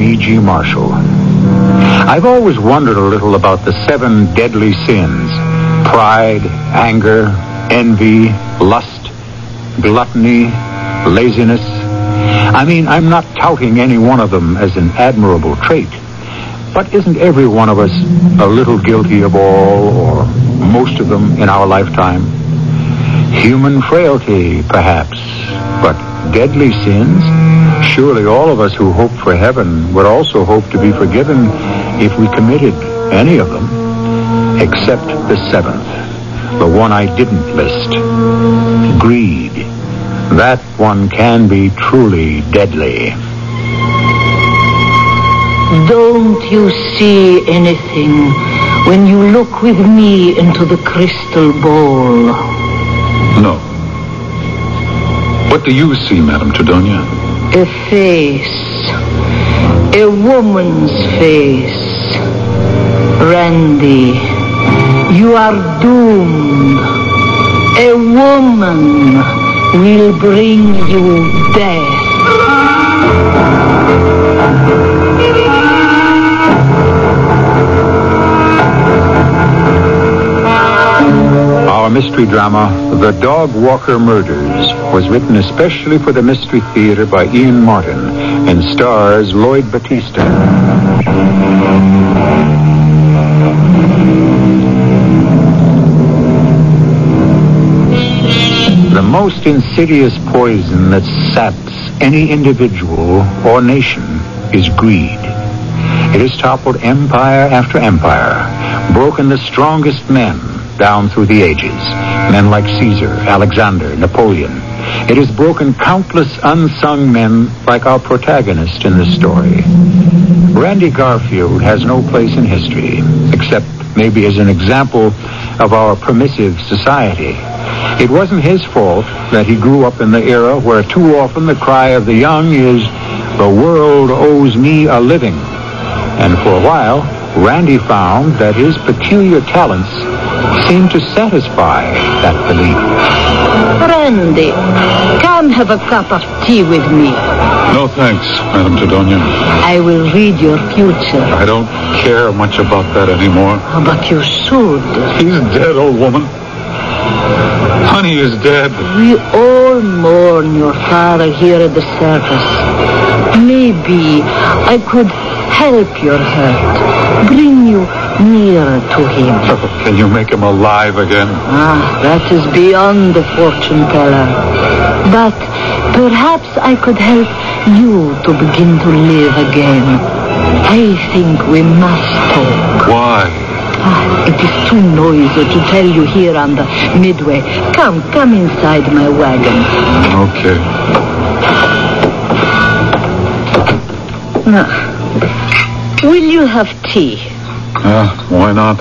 I'm E.G. Marshall. I've always wondered a little about the seven deadly sins pride, anger, envy, lust, gluttony, laziness. I mean, I'm not touting any one of them as an admirable trait. But isn't every one of us a little guilty of all, or most of them in our lifetime? Human frailty, perhaps, but deadly sins? Surely all of us who hope for heaven would also hope to be forgiven if we committed any of them, except the seventh, the one I didn't list. Greed. That one can be truly deadly. Don't you see anything when you look with me into the crystal ball? No. What do you see, Madame Tridonia? A face. A woman's face. Randy, you are doomed. A woman will bring you death. Our mystery drama, The Dog Walker Murders, was written especially for the Mystery Theater by Ian Martin and stars Lloyd Battista. The most insidious poison that saps any individual or nation is greed. It has toppled empire after empire, broken the strongest men down through the ages. Men like Caesar, Alexander, Napoleon. It has broken countless unsung men like our protagonist in this story. Randy Garfield has no place in history, except maybe as an example of our permissive society. It wasn't his fault that he grew up in the era where too often the cry of the young is, the world owes me a living. And for a while, Randy found that his peculiar talents seemed to satisfy that belief. Randy, come have a cup of tea with me. No thanks, Madame Tridonia. I will read your future. I don't care much about that anymore. But you should. He's dead, old woman. Honey is dead. We all mourn your father here at the circus. Maybe I could help your hurt, bring you nearer to him. Can you make him alive again? Ah, that is beyond the fortune teller. But perhaps I could help you to begin to live again. I think we must talk. Why? Ah, it is too noisy to tell you here on the midway. Come, come inside my wagon. Okay. Now, will you have tea? Uh, why not?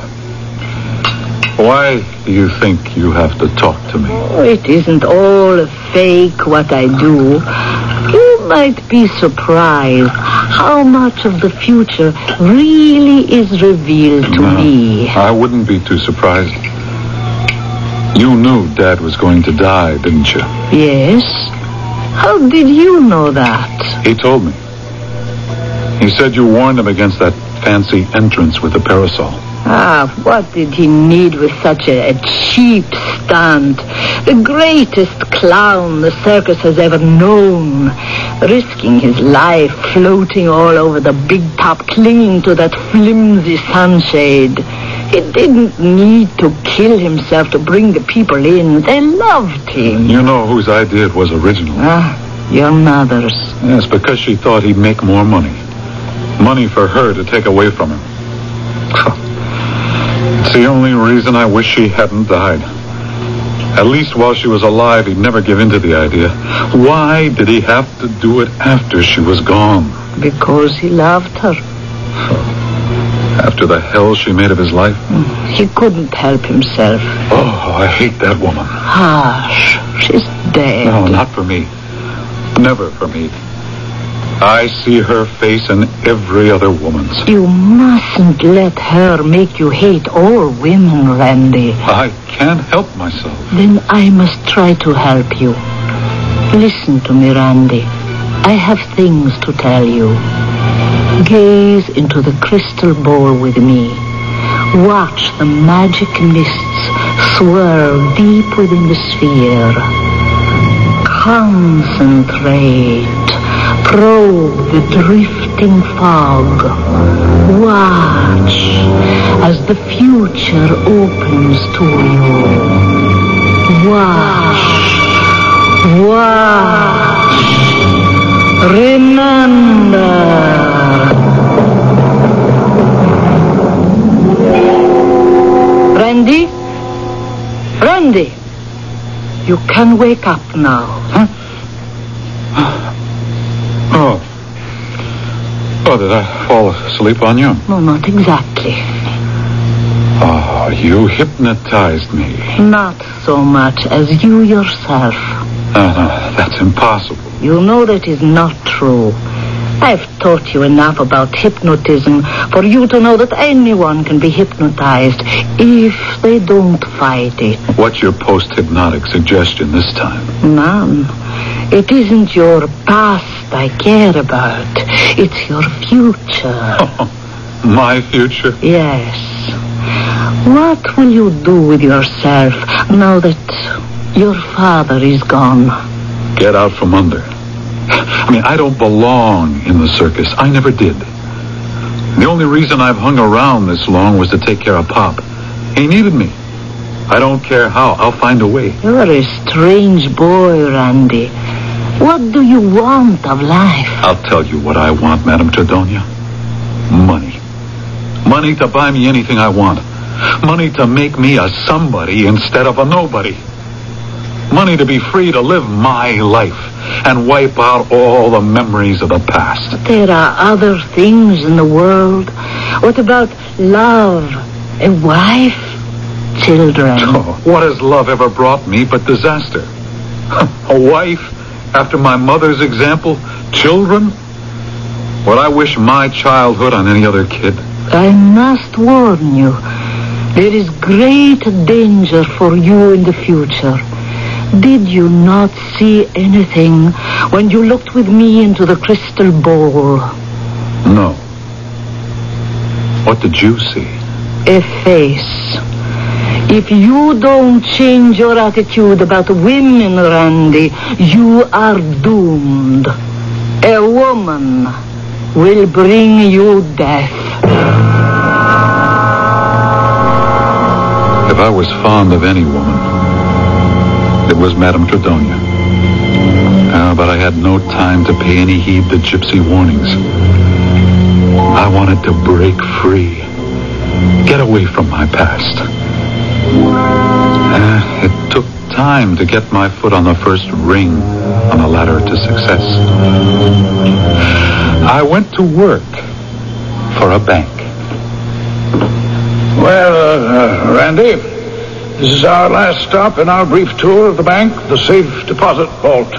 Why do you think you have to talk to me? Oh, it isn't all a fake what I do. You might be surprised how much of the future really is revealed to No, me. I wouldn't be too surprised. You knew Dad was going to die, didn't you? Yes? How did you know that? He told me. He said you warned him against that fancy entrance with the parasol. Ah, what did he need with such a, a cheap stunt? The greatest clown the circus has ever known. Risking his life, floating all over the big top, clinging to that flimsy sunshade. He didn't need to kill himself to bring the people in. They loved him. You know whose idea it was originally. Ah, your mother's. Yes, because she thought he'd make more money. Money for her to take away from him. It's the only reason I wish she hadn't died. At least while she was alive, he'd never give in to the idea. Why did he have to do it after she was gone? Because he loved her. After the hell she made of his life? Mm. He couldn't help himself. Oh, I hate that woman. Hush. She's dead. No, not for me. Never for me. I see her face in every other woman's. You mustn't let her make you hate all women, Randy. I can't help myself. Then I must try to help you. Listen to me, Randy. I have things to tell you. Gaze into the crystal bowl with me. Watch the magic mists swirl deep within the sphere. Concentrate. Probe the drifting fog. Watch as the future opens to you. Watch. Watch. Remember. Randy? Randy! You can wake up now. Huh? Oh. Oh, did I fall asleep on you? No, not exactly. Oh, you hypnotized me. Not so much as you yourself. Uh, that's impossible. You know that is not true. I've taught you enough about hypnotism for you to know that anyone can be hypnotized if they don't fight it. What's your post-hypnotic suggestion this time? None. It isn't your past I care about. It's your future. Oh, My future? Yes. What will you do with yourself now that your father is gone? Get out from under. I mean, I don't belong in the circus. I never did. The only reason I've hung around this long was to take care of Pop. He needed me. I don't care how. I'll find a way. You're a strange boy, Randy. What do you want of life? I'll tell you what I want, Madame Tredonia. Money. Money to buy me anything I want. Money to make me a somebody instead of a nobody. Money to be free to live my life and wipe out all the memories of the past. But there are other things in the world. What about love? A wife? Children? Oh, what has love ever brought me but disaster? a wife? After my mother's example? Children? Would I wish my childhood on any other kid? I must warn you. There is great danger for you in the future. Did you not see anything when you looked with me into the crystal ball? No. What did you see? A face. If you don't change your attitude about women, Randy, you are doomed. A woman will bring you death. If I was fond of any woman, it was Madame Tredonia. Uh, but I had no time to pay any heed to gypsy warnings. I wanted to break free. Get away from my past. Uh, it took time to get my foot on the first ring on the ladder to success. I went to work for a bank. Well, uh, uh, Randy, this is our last stop in our brief tour of the bank, the safe deposit vault.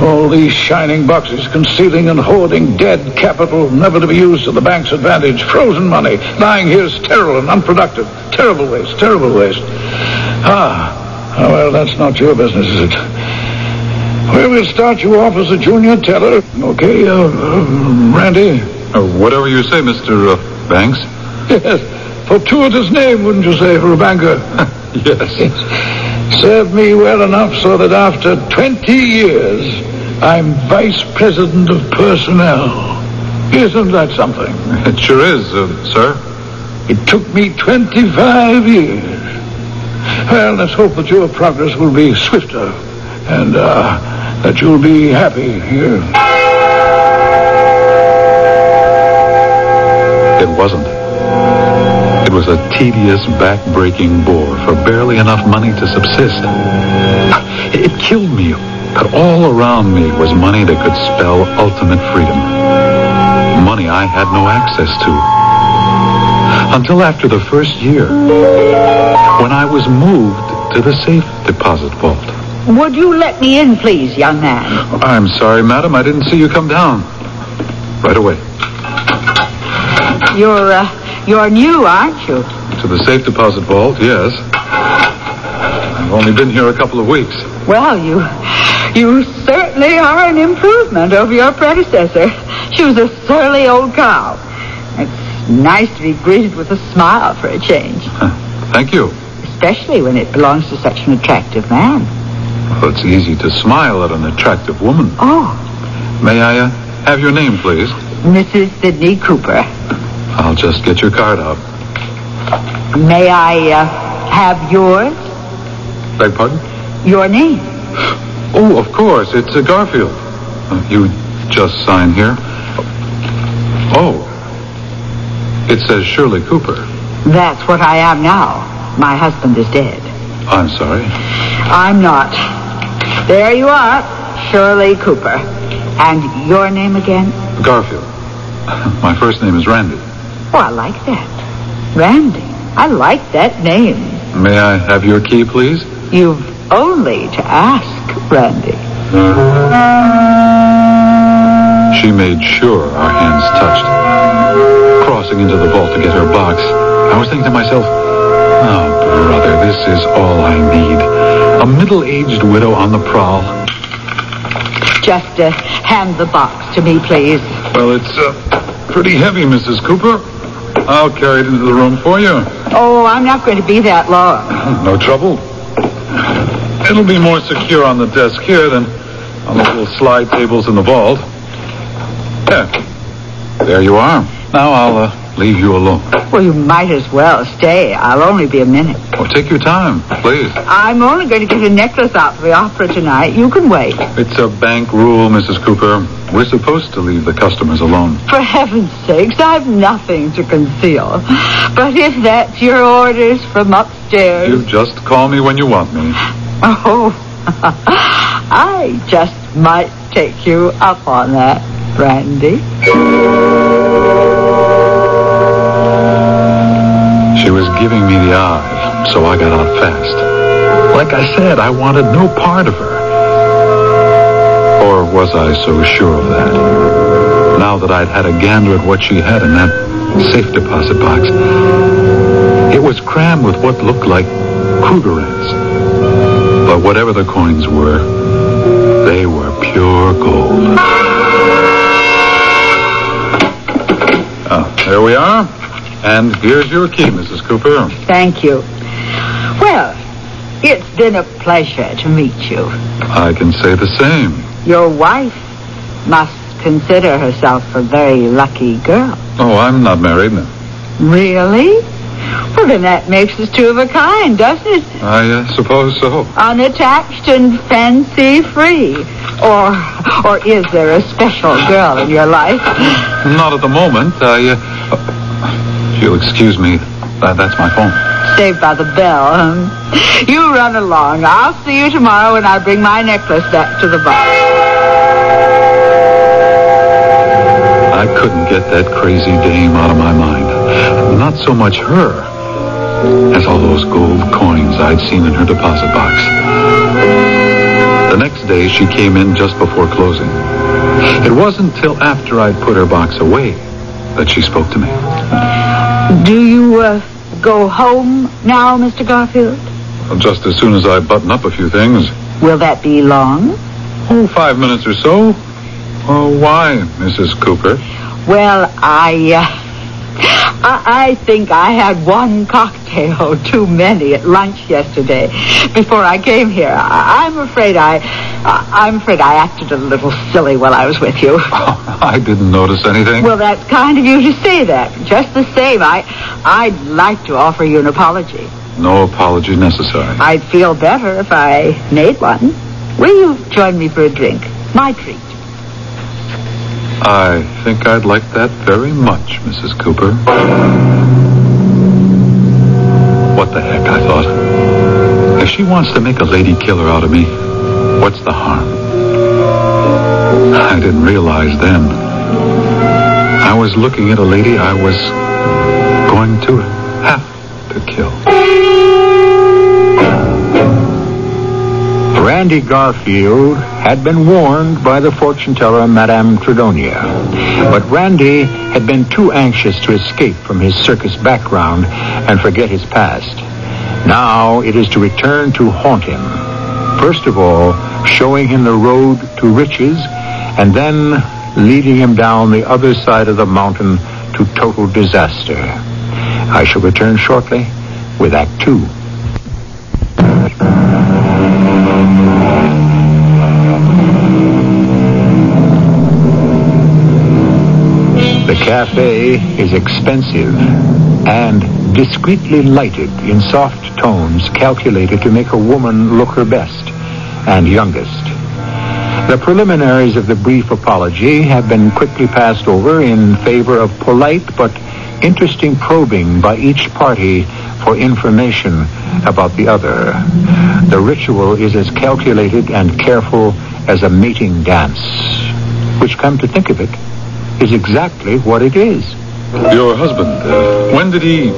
All these shining boxes concealing and hoarding dead capital never to be used to the bank's advantage. Frozen money lying here sterile and unproductive. Terrible waste, terrible waste. Ah, ah, well, that's not your business, is it? Well, we'll start you off as a junior teller. Okay, uh, uh, Randy? Uh, whatever you say, Mr. Uh, Banks. Yes, fortuitous name, wouldn't you say, for a banker? yes. Served me well enough so that after 20 years, I'm vice president of personnel. Isn't that something? It sure is, uh, sir. It took me 25 years. Well, let's hope that your progress will be swifter and uh, that you'll be happy here. It wasn't. It was a tedious, back-breaking bore for barely enough money to subsist. It killed me, but all around me was money that could spell ultimate freedom. Money I had no access to. Until after the first year, when I was moved to the safe deposit vault. Would you let me in, please, young man? I'm sorry, madam. I didn't see you come down. Right away. You're, uh, you're new, aren't you? To the safe deposit vault, yes. I've only been here a couple of weeks. Well, you, You certainly are an improvement over your predecessor. She was a surly old cow. It's nice to be greeted with a smile for a change, Thank you. especially when it belongs to such an attractive man. Well, it's easy to smile at an attractive woman. Oh, May I uh, have your name, please? Mrs. Sidney Cooper. I'll just get your card out. May I uh, have yours? Beg pardon? Your name? Oh, of course. It's uh, Garfield. Uh, you just sign here. Oh. It says Shirley Cooper. That's what I am now. My husband is dead. I'm sorry. I'm not. There you are, Shirley Cooper. And your name again? Garfield. My first name is Randy. Oh, I like that. Randy. I like that name. May I have your key, please? You've only to ask, Randy. She made sure our hands touched. Crossing into the vault to get her box, I was thinking to myself, oh, brother, this is all I need. A middle-aged widow on the prowl. Just uh, hand the box to me, please. Well, it's uh, pretty heavy, Mrs. Cooper. I'll carry it into the room for you. Oh, I'm not going to be that long. No trouble. It'll be more secure on the desk here than on the little slide tables in the vault. There. There you are. Now I'll uh, leave you alone. Well, you might as well stay. I'll only be a minute. Oh, take your time, please. I'm only going to get a necklace out for the opera tonight. You can wait. It's a bank rule, Mrs. Cooper. We're supposed to leave the customers alone. For heaven's sakes, I've nothing to conceal. But if that's your orders from upstairs... You just call me when you want me. Oh, I just might take you up on that, Brandy. Was giving me the eye, so I got out fast. Like I said, I wanted no part of her. Or was I so sure of that? Now that I'd had a gander at what she had in that safe deposit box, it was crammed with what looked like Krugerrands. But whatever the coins were, they were pure gold. Ah, there we are. And here's your key, Mrs. Cooper. Thank you. Well, it's been a pleasure to meet you. I can say the same. Your wife must consider herself a very lucky girl. Oh, I'm not married. Really? Well, then that makes us two of a kind, doesn't it? I uh, suppose so. Unattached and fancy-free. Or, or is there a special girl in your life? Not at the moment. I, uh, you'll excuse me, that, that's my phone. Saved by the bell. huh? You run along. I'll see you tomorrow when I bring my necklace back to the box. I couldn't get that crazy dame out of my mind. Not so much her as all those gold coins I'd seen in her deposit box. The next day, she came in just before closing. It wasn't till after I'd put her box away that she spoke to me. Do you uh, go home now, Mr. Garfield? Well, just as soon as I button up a few things. Will that be long? Oh, five minutes or so. Oh, why, Mrs. Cooper? Well, I, uh, I, I think I had one cocktail too many at lunch yesterday before I came here. I, I'm afraid I, I, I'm afraid I acted a little silly while I was with you. Oh, I didn't notice anything. Well, that's kind of you to say that. Just the same, I, I'd like to offer you an apology. No apology necessary. I'd feel better if I made one. Will you join me for a drink? My treat. I think I'd like that very much, Mrs. Cooper. What the heck, I thought. If she wants to make a lady killer out of me, what's the harm? I didn't realize then. I was looking at a lady I was going to have to kill. Randy Garfield had been warned by the fortune teller, Madame Tredonia. But Randy had been too anxious to escape from his circus background and forget his past. Now it is to return to haunt him. First of all, showing him the road to riches, and then leading him down the other side of the mountain to total disaster. I shall return shortly with Act Two. Cafe is expensive and discreetly lighted in soft tones calculated to make a woman look her best and youngest. The preliminaries of the brief apology have been quickly passed over in favor of polite but interesting probing by each party for information about the other. The ritual is as calculated and careful as a mating dance, which, come to think of it, is exactly what it is. Your husband, uh, when did he.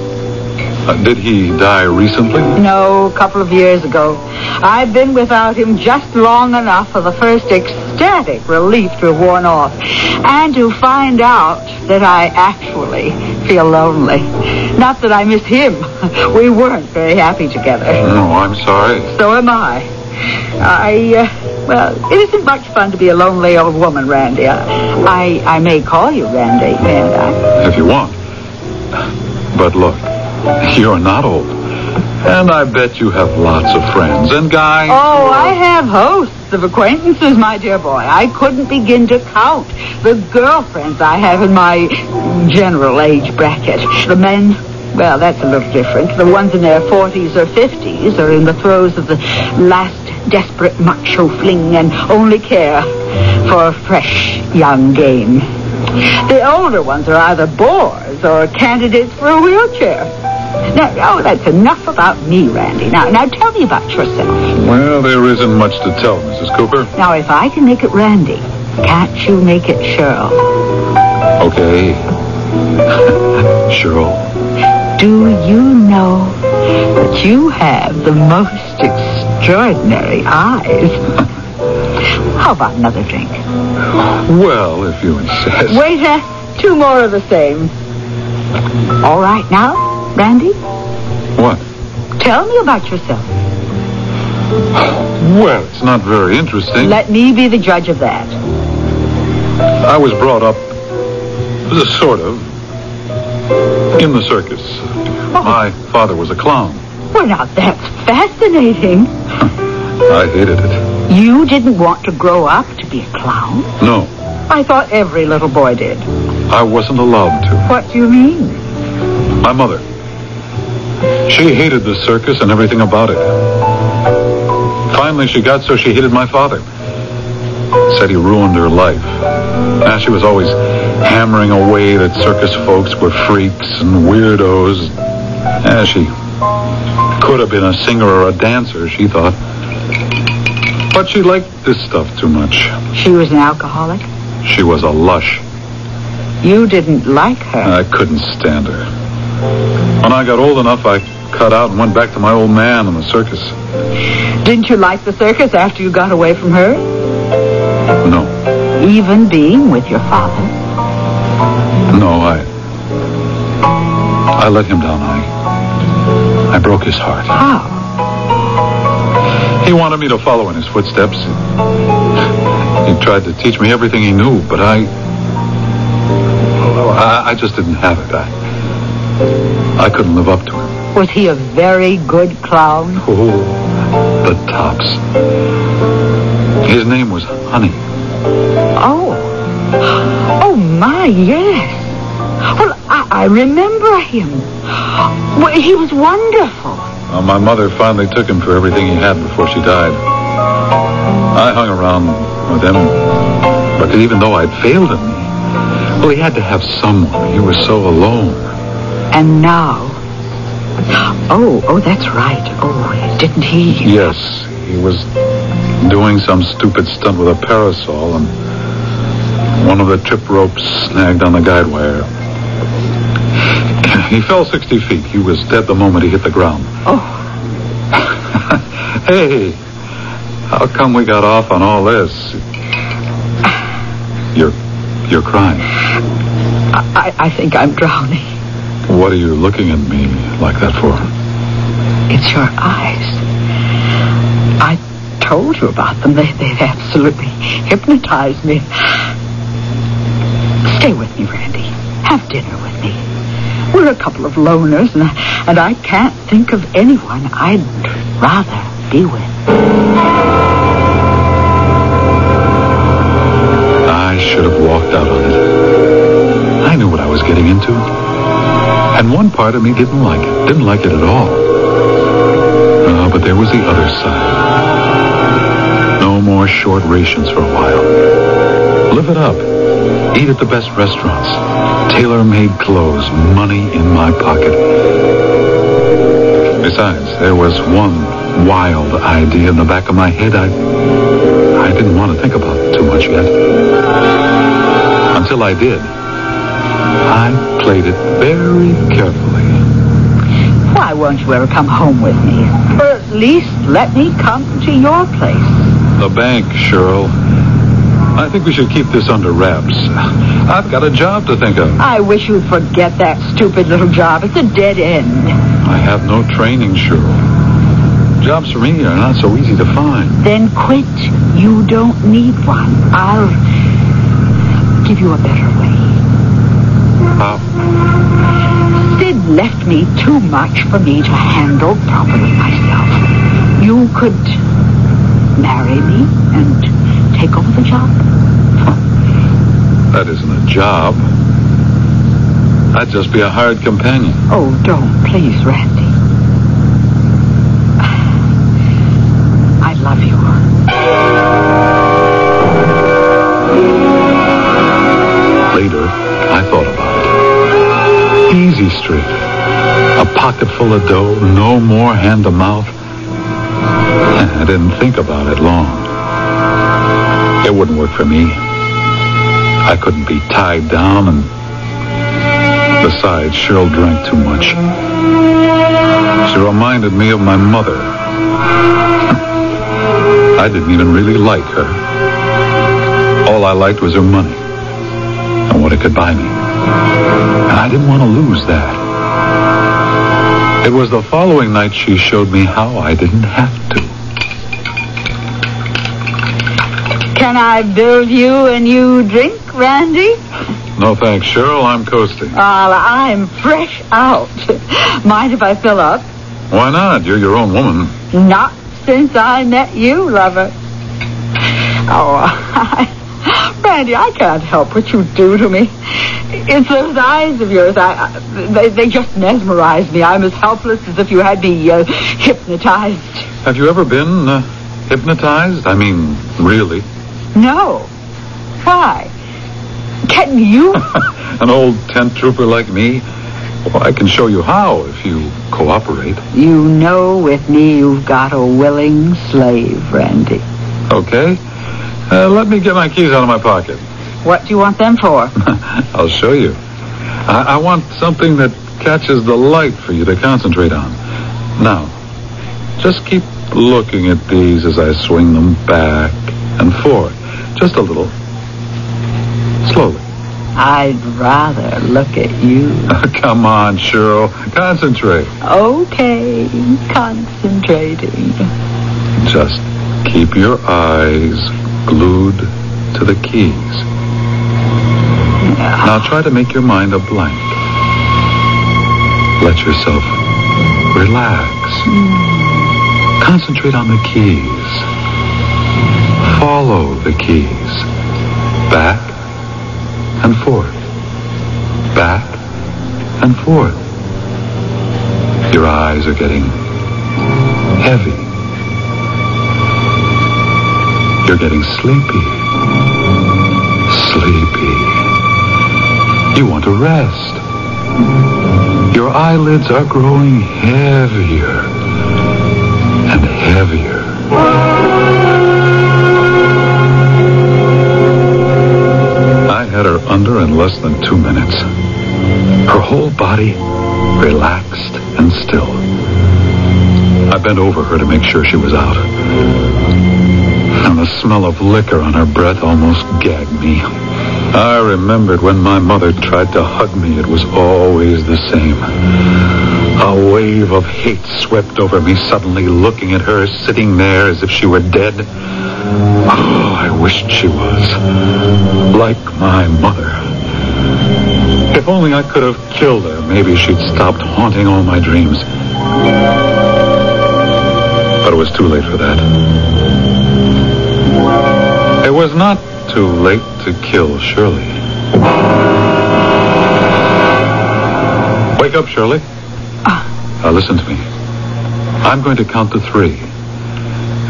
Uh, did he die recently? No, a couple of years ago. I've been without him just long enough for the first ecstatic relief to have worn off. And to find out that I actually feel lonely. Not that I miss him. We weren't very happy together. No, I'm sorry. So am I. I, uh, well, it isn't much fun to be a lonely old woman, Randy. I, I, I may call you Randy, mayn't I? If you want. But look, you're not old. And I bet you have lots of friends and guys. Oh, I have hosts of acquaintances, my dear boy. I couldn't begin to count the girlfriends I have in my general age bracket. The men, well, that's a little different. The ones in their 40s or 50s are in the throes of the last desperate macho fling and only care for fresh young game. The older ones are either bores or candidates for a wheelchair. Now, oh, that's enough about me, Randy. Now, now tell me about yourself. Well, there isn't much to tell, Mrs. Cooper. Now, if I can make it Randy, can't you make it Cheryl? Okay. Cheryl. Do you know that you have the most extraordinary eyes? How about another drink? Well, if you insist. Waiter, two more of the same. All right now, Randy, What? tell me about yourself. Well, it's not very interesting. Let me be the judge of that. I was brought up, sort of, in the circus. Oh. My father was a clown. Well, now that's fascinating. I hated it. You didn't want to grow up to be a clown? No, I thought every little boy did. I wasn't allowed to. What do you mean? My mother. She hated the circus and everything about it. Finally, she got so she hated my father. Said he ruined her life. Now she was always hammering away that circus folks were freaks and weirdos. Yeah, she could have been a singer or a dancer, she thought. But she liked this stuff too much. She was an alcoholic? She was a lush. You didn't like her. I couldn't stand her. When I got old enough, I cut out and went back to my old man in the circus. Didn't you like the circus after you got away from her? No, Even being with your father? No, I. I let him down. I. I broke his heart. How? He wanted me to follow in his footsteps. He tried to teach me everything he knew, but I. I, I just didn't have it. I. I couldn't live up to him. Was he a very good clown? Oh, the tops. His name was Honey. My, yes. Well, I, I remember him. Well, he was wonderful. Well, my mother finally took him for everything he had before she died. I hung around with him, but even though I'd failed him, well, he had to have someone. He was so alone. And now. Oh, oh, that's right. Oh, didn't he? Yes, he was doing some stupid stunt with a parasol, and one of the trip ropes snagged on the guide wire. He fell 60 feet. He was dead the moment he hit the ground. Oh, Hey, how come we got off on all this? You're, you're crying. I, I think I'm drowning. What are you looking at me like that for? It's your eyes. I told you about them. They, they've absolutely hypnotized me. Stay with me, Randy. Have dinner with me. We're a couple of loners, and I, and I can't think of anyone I'd rather be with. I should have walked out on it. I knew what I was getting into. And one part of me didn't like it. Didn't like it at all. Uh, but there was the other side. No more short rations for a while. Live it up. Eat at the best restaurants. Tailor-made clothes. Money in my pocket. Besides, there was one wild idea in the back of my head I I didn't want to think about too much yet. Until I did. I played it very carefully. Why won't you ever come home with me? Or at least let me come to your place. The bank, Cheryl. I think we should keep this under wraps. I've got a job to think of. I wish you'd forget that stupid little job. It's a dead end. I have no training, Cheryl. Jobs for me are not so easy to find. Then quit. You don't need one. I'll give you a better way. How? Sid left me too much for me to handle properly myself. You could marry me and take over the job. That isn't a job. I'd just be a hired companion. Oh, don't, please, Randy. I love you. Later, I thought about it. Easy Street. A pocket full of dough, no more hand to mouth. I didn't think about it long. It wouldn't work for me. I couldn't be tied down, and besides, Cheryl drank too much. She reminded me of my mother. I didn't even really like her. All I liked was her money and what it could buy me. And I didn't want to lose that. It was the following night she showed me how I didn't have to. Can I build you a new drink, Randy? No thanks, Cheryl. I'm coasting. Well, I'm fresh out. Mind if I fill up? Why not? You're your own woman. Not since I met you, lover. Oh, I, Randy, I can't help what you do to me. It's those eyes of yours. I, I they, they just mesmerize me. I'm as helpless as if you had me uh, hypnotized. Have you ever been uh, hypnotized? I mean, really? No. Why? Can you? An old tent trooper like me? Well, I can show you how if you cooperate. you know with me you've got a willing slave, Randy. Okay? Uh, let me get my keys out of my pocket. What do you want them for? I'll show you. I, I want something that catches the light for you to concentrate on. Now, just keep looking at these as I swing them back and forth. Just a little. Slowly. I'd rather look at you. Oh, come on, Cheryl. Concentrate. Okay, concentrating. Just keep your eyes glued to the keys. Now try to make your mind a blank. Let yourself relax. Hmm. Concentrate on the keys. Follow the keys. Back and forth. Back and forth. Your eyes are getting heavy. You're getting sleepy. Sleepy. You want to rest. Your eyelids are growing heavier and heavier. Under in less than two minutes. Her whole body relaxed and still. I bent over her to make sure she was out. And the smell of liquor on her breath almost gagged me. I remembered when my mother tried to hug me, it was always the same. A wave of hate swept over me suddenly, looking at her sitting there as if she were dead. Oh, I wished she was. Like my mother. If only I could have killed her, maybe she'd stopped haunting all my dreams. But it was too late for that. It was not too late to kill Shirley. Wake up, Shirley. Ah. Now listen to me. I'm going to count to three.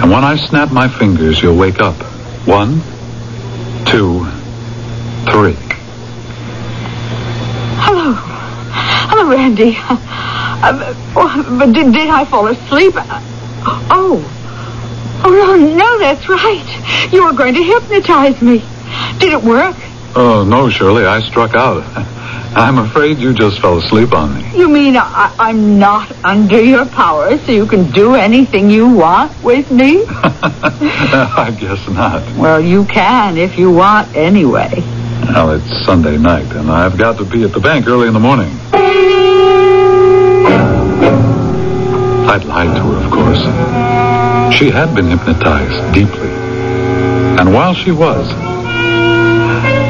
And when I snap my fingers, you'll wake up. One, two, three. Hello. Hello, Randy. Uh, oh, but did, did I fall asleep? Uh, oh. Oh, no, no, that's right. You were going to hypnotize me. Did it work? Oh, no, Shirley, I struck out. I'm afraid you just fell asleep on me. You mean I, I'm not under your power, so you can do anything you want with me? I guess not. Well, you can if you want anyway. Well, it's Sunday night, and I've got to be at the bank early in the morning. I'd lied to her, of course. She had been hypnotized deeply. And while she was,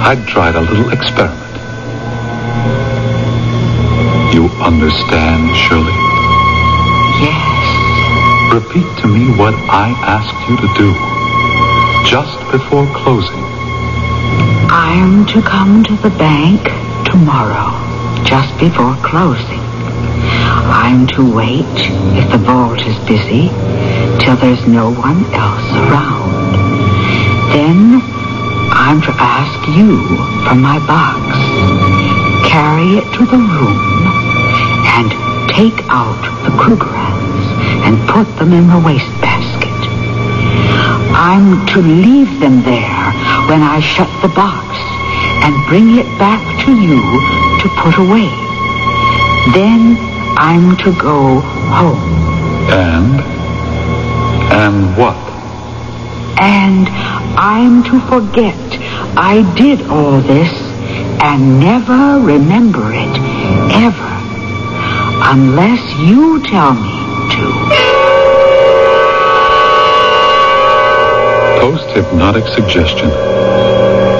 I'd tried a little experiment. You understand, Shirley? Yes. Repeat to me what I asked you to do just before closing. I'm to come to the bank tomorrow, just before closing. I'm to wait, if the vault is busy, till there's no one else around. Then I'm to ask you for my box. Carry it to the room and take out the Krugerrands and put them in the wastebasket. I'm to leave them there when I shut the box and bring it back to you to put away. Then I'm to go home. And? And what? And I'm to forget I did all this and never remember it, ever, unless you tell me to. Post-hypnotic suggestion.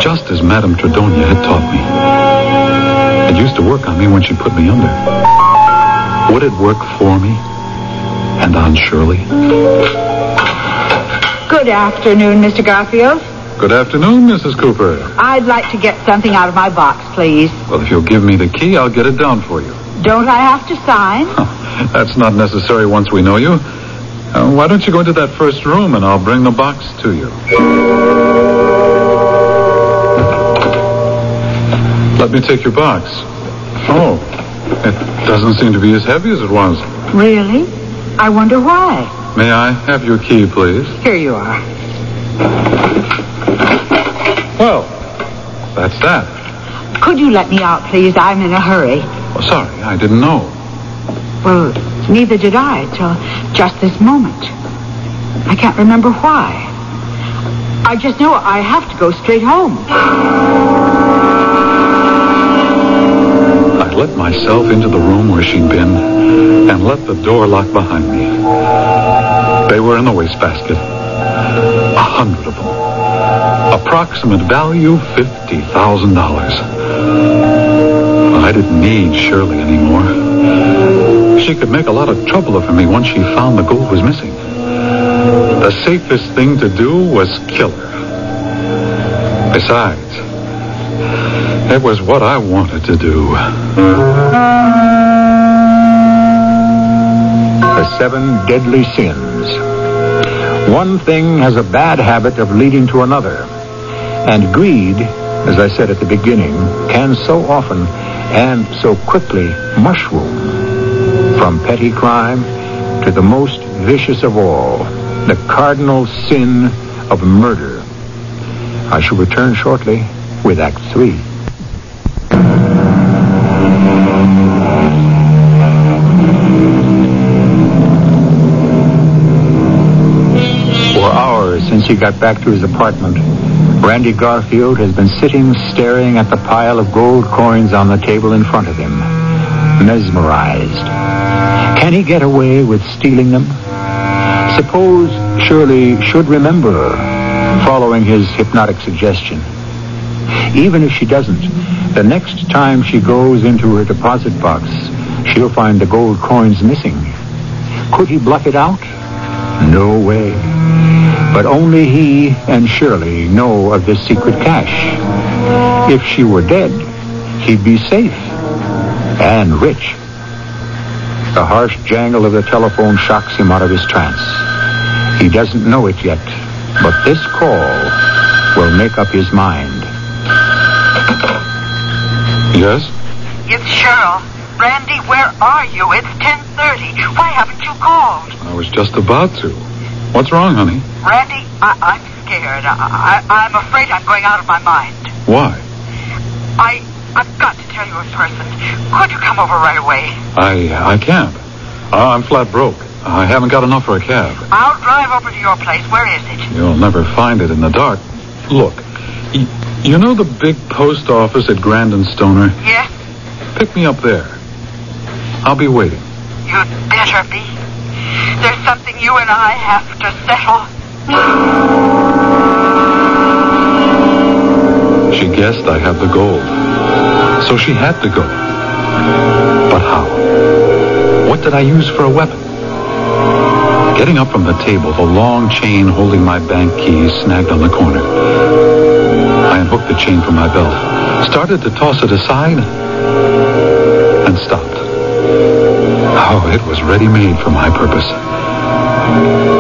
Just as Madame Tredonia had taught me. It used to work on me when she put me under. Would it work for me? And on Shirley? Good afternoon, Mr. Garfield. Good afternoon, Mrs. Cooper. I'd like to get something out of my box, please. Well, if you'll give me the key, I'll get it down for you. Don't I have to sign? That's not necessary once we know you. Uh, why don't you go into that first room and I'll bring the box to you? Let me take your box. Oh, it doesn't seem to be as heavy as it was. Really? I wonder why. May I have your key, please? Here you are. Well, that's that. Could you let me out, please? I'm in a hurry. Oh, sorry, I didn't know. Well, neither did I till just this moment. I can't remember why. I just know I have to go straight home. I let myself into the room where she'd been and let the door lock behind me. They were in the wastebasket. A hundred of them. Approximate value $50,000. Didn't need Shirley anymore. She could make a lot of trouble for me once she found the gold was missing. The safest thing to do was kill her. Besides, it was what I wanted to do. The seven deadly sins. One thing has a bad habit of leading to another. And greed, as I said at the beginning, can so often and so quickly mushroom from petty crime to the most vicious of all, the cardinal sin of murder. I shall return shortly with Act Three. For hours since he got back to his apartment, Randy Garfield has been sitting staring at the pile of gold coins on the table in front of him, mesmerized. Can he get away with stealing them? Suppose Shirley should remember following his hypnotic suggestion. Even if she doesn't, the next time she goes into her deposit box, she'll find the gold coins missing. Could he bluff it out? No way. But only he and Shirley know of this secret cache. If she were dead, he'd be safe and rich. The harsh jangle of the telephone shocks him out of his trance. He doesn't know it yet, but this call will make up his mind. Yes? It's Cheryl. Randy, where are you? It's 10.30. Why haven't you called? I was just about to. What's wrong, honey? Randy, I, I'm scared. I, I, I'm afraid I'm going out of my mind. Why? I, I've got to tell you in person. Could you come over right away? I I can't. I'm flat broke. I haven't got enough for a cab. I'll drive over to your place. Where is it? You'll never find it in the dark. Look, you know the big post office at Grandin Stoner? Yes? Pick me up there. I'll be waiting. You'd better be. There's something you and I have to settle. She guessed I had the gold. So she had to go. But how? What did I use for a weapon? Getting up from the table, the long chain holding my bank keys snagged on the corner. I unhooked the chain from my belt, started to toss it aside, and stopped. Oh, it was ready made for my purpose.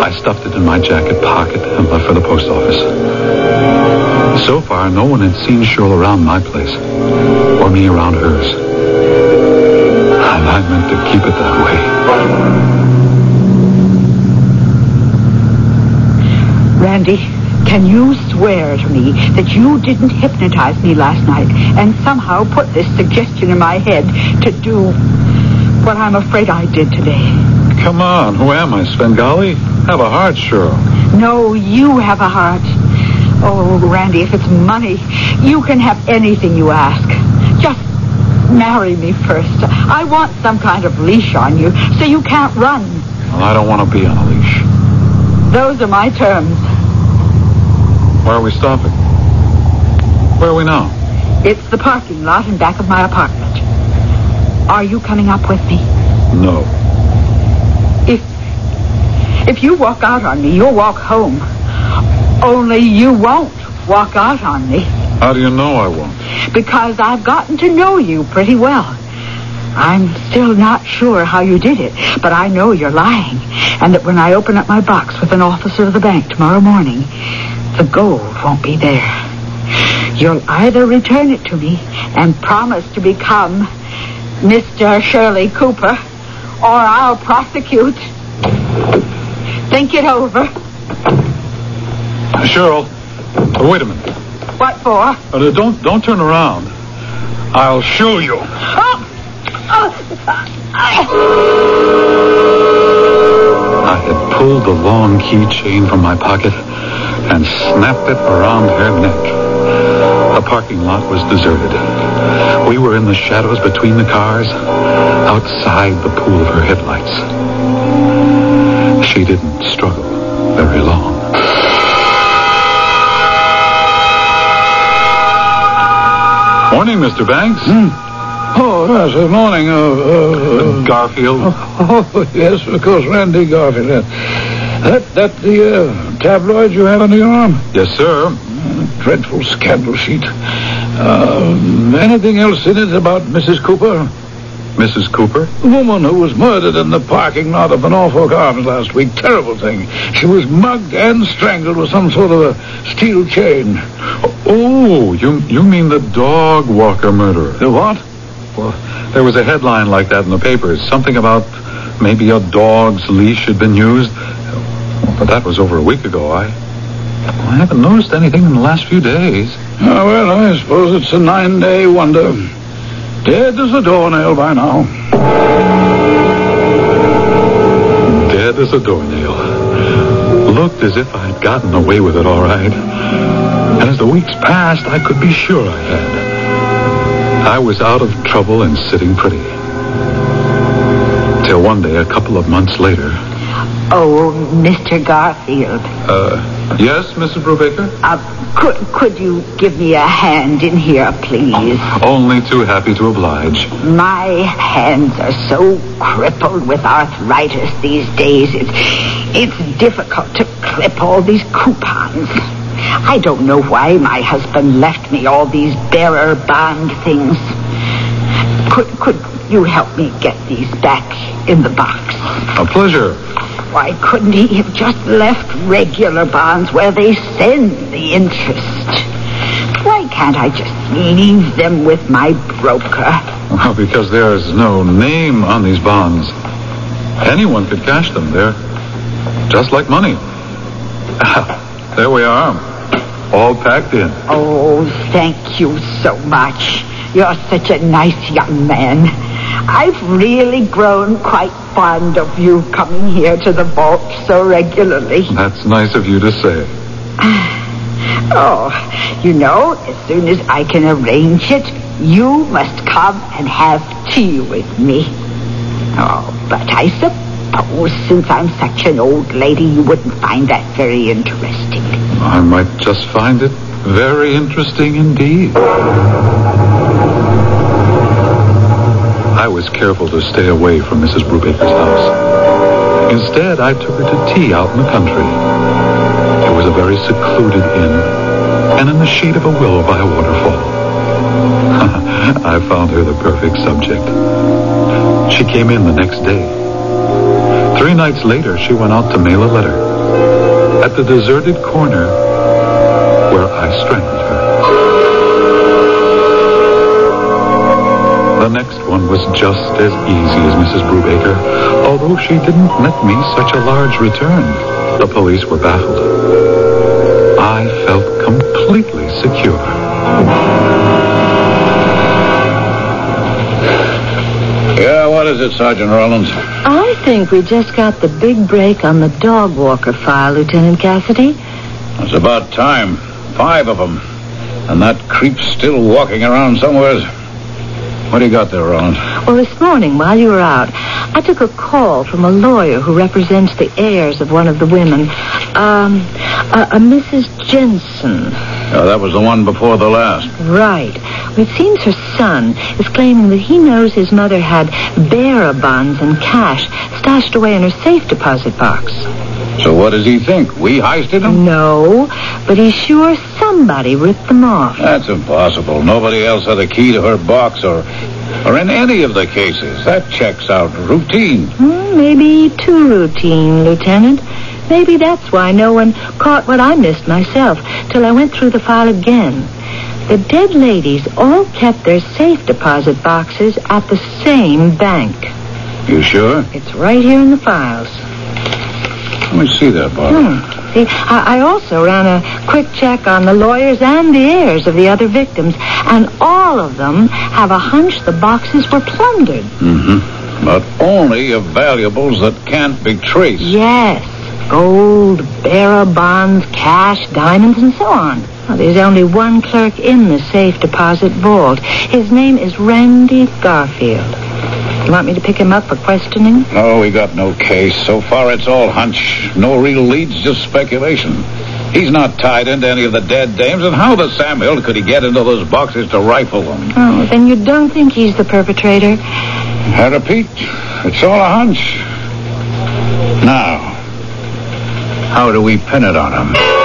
I stuffed it in my jacket pocket and left for the post office. So far, no one had seen Cheryl around my place, or me around hers. And I meant to keep it that way. Randy, can you swear to me that you didn't hypnotize me last night and somehow put this suggestion in my head to do what I'm afraid I did today? Come on, who am I, Svengali? Have a heart, Cheryl. No, you have a heart. Oh, Randy, if it's money, you can have anything you ask. Just marry me first. I want some kind of leash on you so you can't run. Well, I don't want to be on a leash. Those are my terms. Where are we stopping? Where are we now? It's the parking lot in back of my apartment. Are you coming up with me? No. If you walk out on me, you'll walk home. Only you won't walk out on me How do you know I won't? because I've gotten to know you pretty well. I'm still not sure how you did it, but I know you're lying, and that when I open up my box with an officer of the bank tomorrow morning, the gold won't be there. You'll either return it to me and promise to become Mr. Shirley Cooper, or I'll prosecute. Think it over. Cheryl, uh, wait a minute. What for? Uh, don't don't turn around. I'll show you. I had pulled the long keychain from my pocket and snapped it around her neck. The parking lot was deserted. We were in the shadows between the cars, outside the pool of her headlights. She didn't struggle very long. Morning, Mr. Banks. Oh, yes, good morning. Uh, uh, Garfield. oh, yes, of course, Randy Garfield. That, that the uh, tabloid you have under your arm? Yes, sir. Dreadful scandal sheet. Uh, anything else in it about Mrs. Cooper? Mrs. Cooper. The woman who was murdered in the parking lot of the Norfolk Arms last week. Terrible thing. She was mugged and strangled with some sort of a steel chain. Oh, you you mean the dog walker murderer? The what? Well, there was a headline like that in the papers. Something about maybe a dog's leash had been used. But that was over a week ago. I I haven't noticed anything in the last few days. Ah, well, I suppose it's a nine-day wonder. Dead as a doornail by now. Dead as a doornail. Looked as if I'd gotten away with it all right. And as the weeks passed, I could be sure I had. I was out of trouble and sitting pretty. Till one day, a couple of months later. Oh, Mr. Garfield, Uh, yes, Mrs. Brubaker? uh, could, could you give me a hand in here, please? Only too happy to oblige. My hands are so crippled with arthritis these days. It's, it's difficult to clip all these coupons. I don't know why my husband left me all these bearer bond things. Could, could you help me get these back in the box? A pleasure. Why couldn't he have just left regular bonds where they send the interest? Why can't I just leave them with my broker? Well, because there's no name on these bonds. Anyone could cash them. They're just like money. there we are. All packed in. Oh, thank you so much. You're such a nice young man. I've really grown quite fond of you coming here to the vault so regularly. That's nice of you to say. Oh, you know, as soon as I can arrange it, you must come and have tea with me. Oh, but I suppose since I'm such an old lady, you wouldn't find that very interesting. I might just find it very interesting indeed. I was careful to stay away from Mrs. Brubaker's house. Instead, I took her to tea out in the country. It was a very secluded inn, and in the shade of a willow by a waterfall. I found her the perfect subject. She came in the next day. Three nights later, she went out to mail a letter. At the deserted corner I strangled her. The next one was just as easy as Mrs. Brubaker, although she didn't net me such a large return. The police were baffled. I felt completely secure. Yeah, what is it, Sergeant Rollins? I think we just got the big break on the dog walker file, Lieutenant Cassidy. It's about time. Five of them. And that creep's still walking around somewhere. What do you got there, Rollins? Well, this morning, while you were out, I took a call from a lawyer who represents the heirs of one of the women, um, a, a Mrs. Jensen. Oh, that was the one before the last. Right. Well, it seems her son is claiming that he knows his mother had bearer bonds and cash stashed away in her safe deposit box. So what does he think? We heisted him? No, but he's sure somebody ripped them off. That's impossible. Nobody else had a key to her box or or in any of the cases. That checks out routine. Hmm, maybe too routine, Lieutenant. Maybe that's why no one caught what I missed myself till I went through the file again. The dead ladies all kept their safe deposit boxes at the same bank. You sure? It's right here in the files. Let me see that, Bob. Hmm. See, I, I also ran a quick check on the lawyers and the heirs of the other victims, and all of them have a hunch the boxes were plundered. Mm-hmm. But only of valuables that can't be traced. Yes. Gold, bearer bonds, cash, diamonds, and so on. Well, there's only one clerk in the safe deposit vault. His name is Randy Garfield. You want me to pick him up for questioning? No, we got no case. So far, it's all hunch. No real leads, just speculation. He's not tied into any of the dead dames, and how the Sam Hill could he get into those boxes to rifle them? Oh, then you don't think he's the perpetrator? I repeat, it's all a hunch. Now, how do we pin it on him?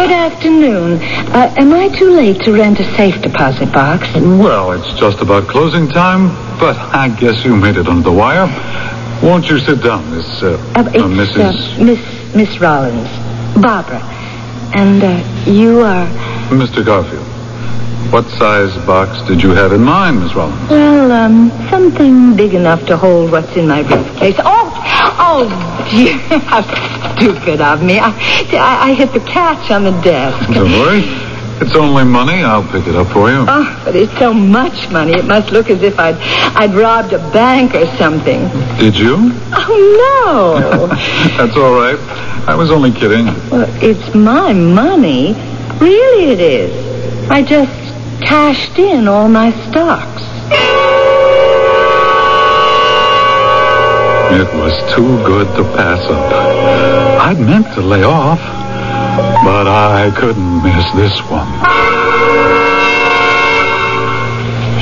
Good afternoon. Uh, am I too late to rent a safe deposit box? Well, it's just about closing time, but I guess you made it under the wire. Won't you sit down, Miss, uh, Uh, uh, Mrs. uh, Miss Miss Rollins, Barbara, and uh, you are. Mr. Garfield. What size box did you have in mind, Miss Rollins? Well, um, something big enough to hold what's in my briefcase. Oh, oh, dear, how stupid of me. I, I, I hit the catch on the desk. Don't worry. It's only money. I'll pick it up for you. Oh, but it's so much money. It must look as if I'd, I'd robbed a bank or something. Did you? Oh, no. That's all right. I was only kidding. well, it's my money. Really, it is. I just cashed in all my stocks. It was too good to pass up. I'd meant to lay off, but I couldn't miss this one.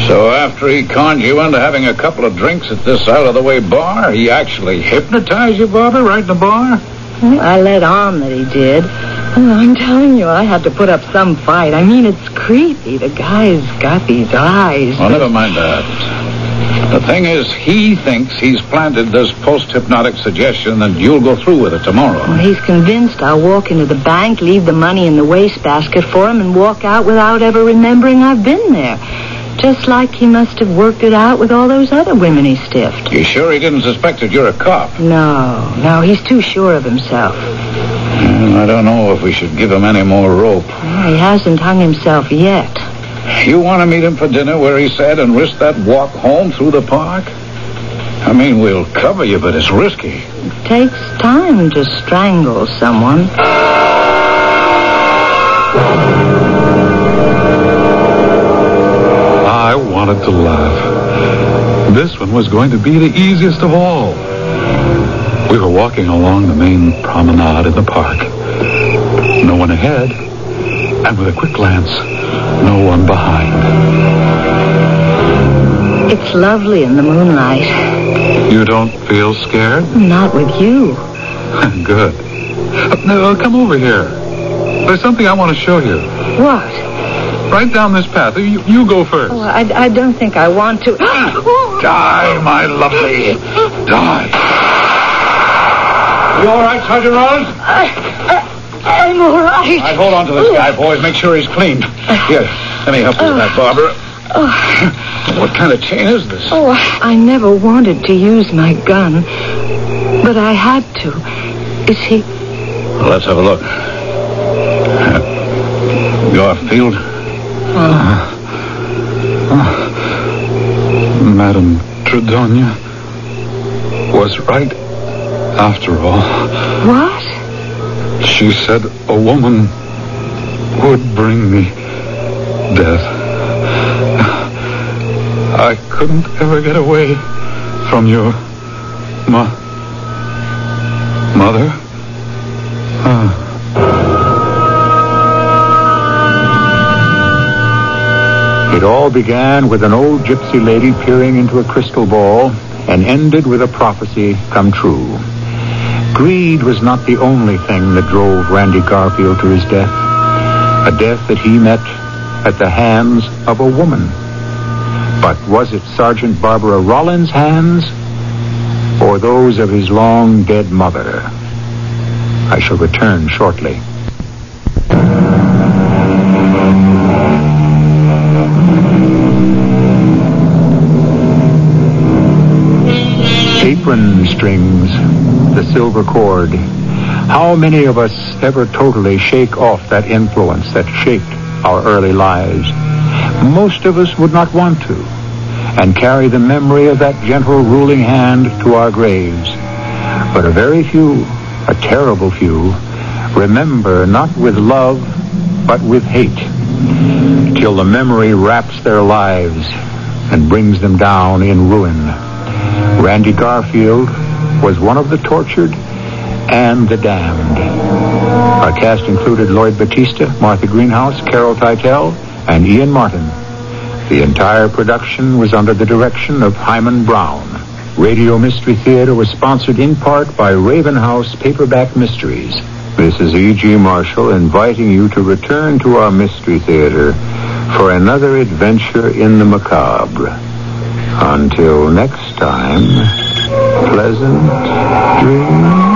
So after he conned you into having a couple of drinks at this out-of-the-way bar, he actually hypnotized you, Barbara, right in the bar? I let on that he did. Oh, I'm telling you, I had to put up some fight. I mean, it's creepy. The guy's got these eyes. Well, never mind that. The thing is, he thinks he's planted this post-hypnotic suggestion and you'll go through with it tomorrow. Well, he's convinced I'll walk into the bank, leave the money in the wastebasket for him, and walk out without ever remembering I've been there. Just like he must have worked it out with all those other women he stiffed. You sure he didn't suspect that you're a cop? No, no, he's too sure of himself. Well, I don't know if we should give him any more rope. Well, he hasn't hung himself yet. You want to meet him for dinner where he said and risk that walk home through the park? I mean, we'll cover you, but it's risky. It takes time to strangle someone. Wanted to laugh. This one was going to be the easiest of all. We were walking along the main promenade in the park. No one ahead, and with a quick glance, no one behind. It's lovely in the moonlight. You don't feel scared? Not with you. Good. Uh, no, come over here. There's something I want to show you. What? Right down this path. You, you go first. Oh, I, I don't think I want to. Die, my lovely. Die. You all right, Sergeant Rollins? I, I, am all right. I'd hold on to this guy, boys. Make sure he's clean. Here, let me help you with that, oh. Barbara. Oh. What kind of chain is this? Oh, I never wanted to use my gun, but I had to. Is he? Well, let's have a look. Uh, Garfield. Madame Tredonia was right after all. What? She said a woman would bring me death. I couldn't ever get away from your mo- mother. All began with an old gypsy lady peering into a crystal ball and ended with a prophecy come true. Greed was not the only thing that drove Randy Garfield to his death. A death that he met at the hands of a woman. But was it Sergeant Barbara Rollins' hands or those of his long dead mother? I shall return shortly. Strings, the silver cord. How many of us ever totally shake off that influence that shaped our early lives? Most of us would not want to, and carry the memory of that gentle ruling hand to our graves. But a very few, a terrible few, remember not with love, but with hate, till the memory wraps their lives and brings them down in ruin. Randy Garfield was one of the tortured and the damned. Our cast included Lloyd Battista, Martha Greenhouse, Carol Teitel, and Ian Martin. The entire production was under the direction of Himan Brown. Radio Mystery Theater was sponsored in part by Raven House Paperback Mysteries. This is E.G. Marshall inviting you to return to our Mystery Theater for another adventure in the macabre. Until next time, pleasant dreams.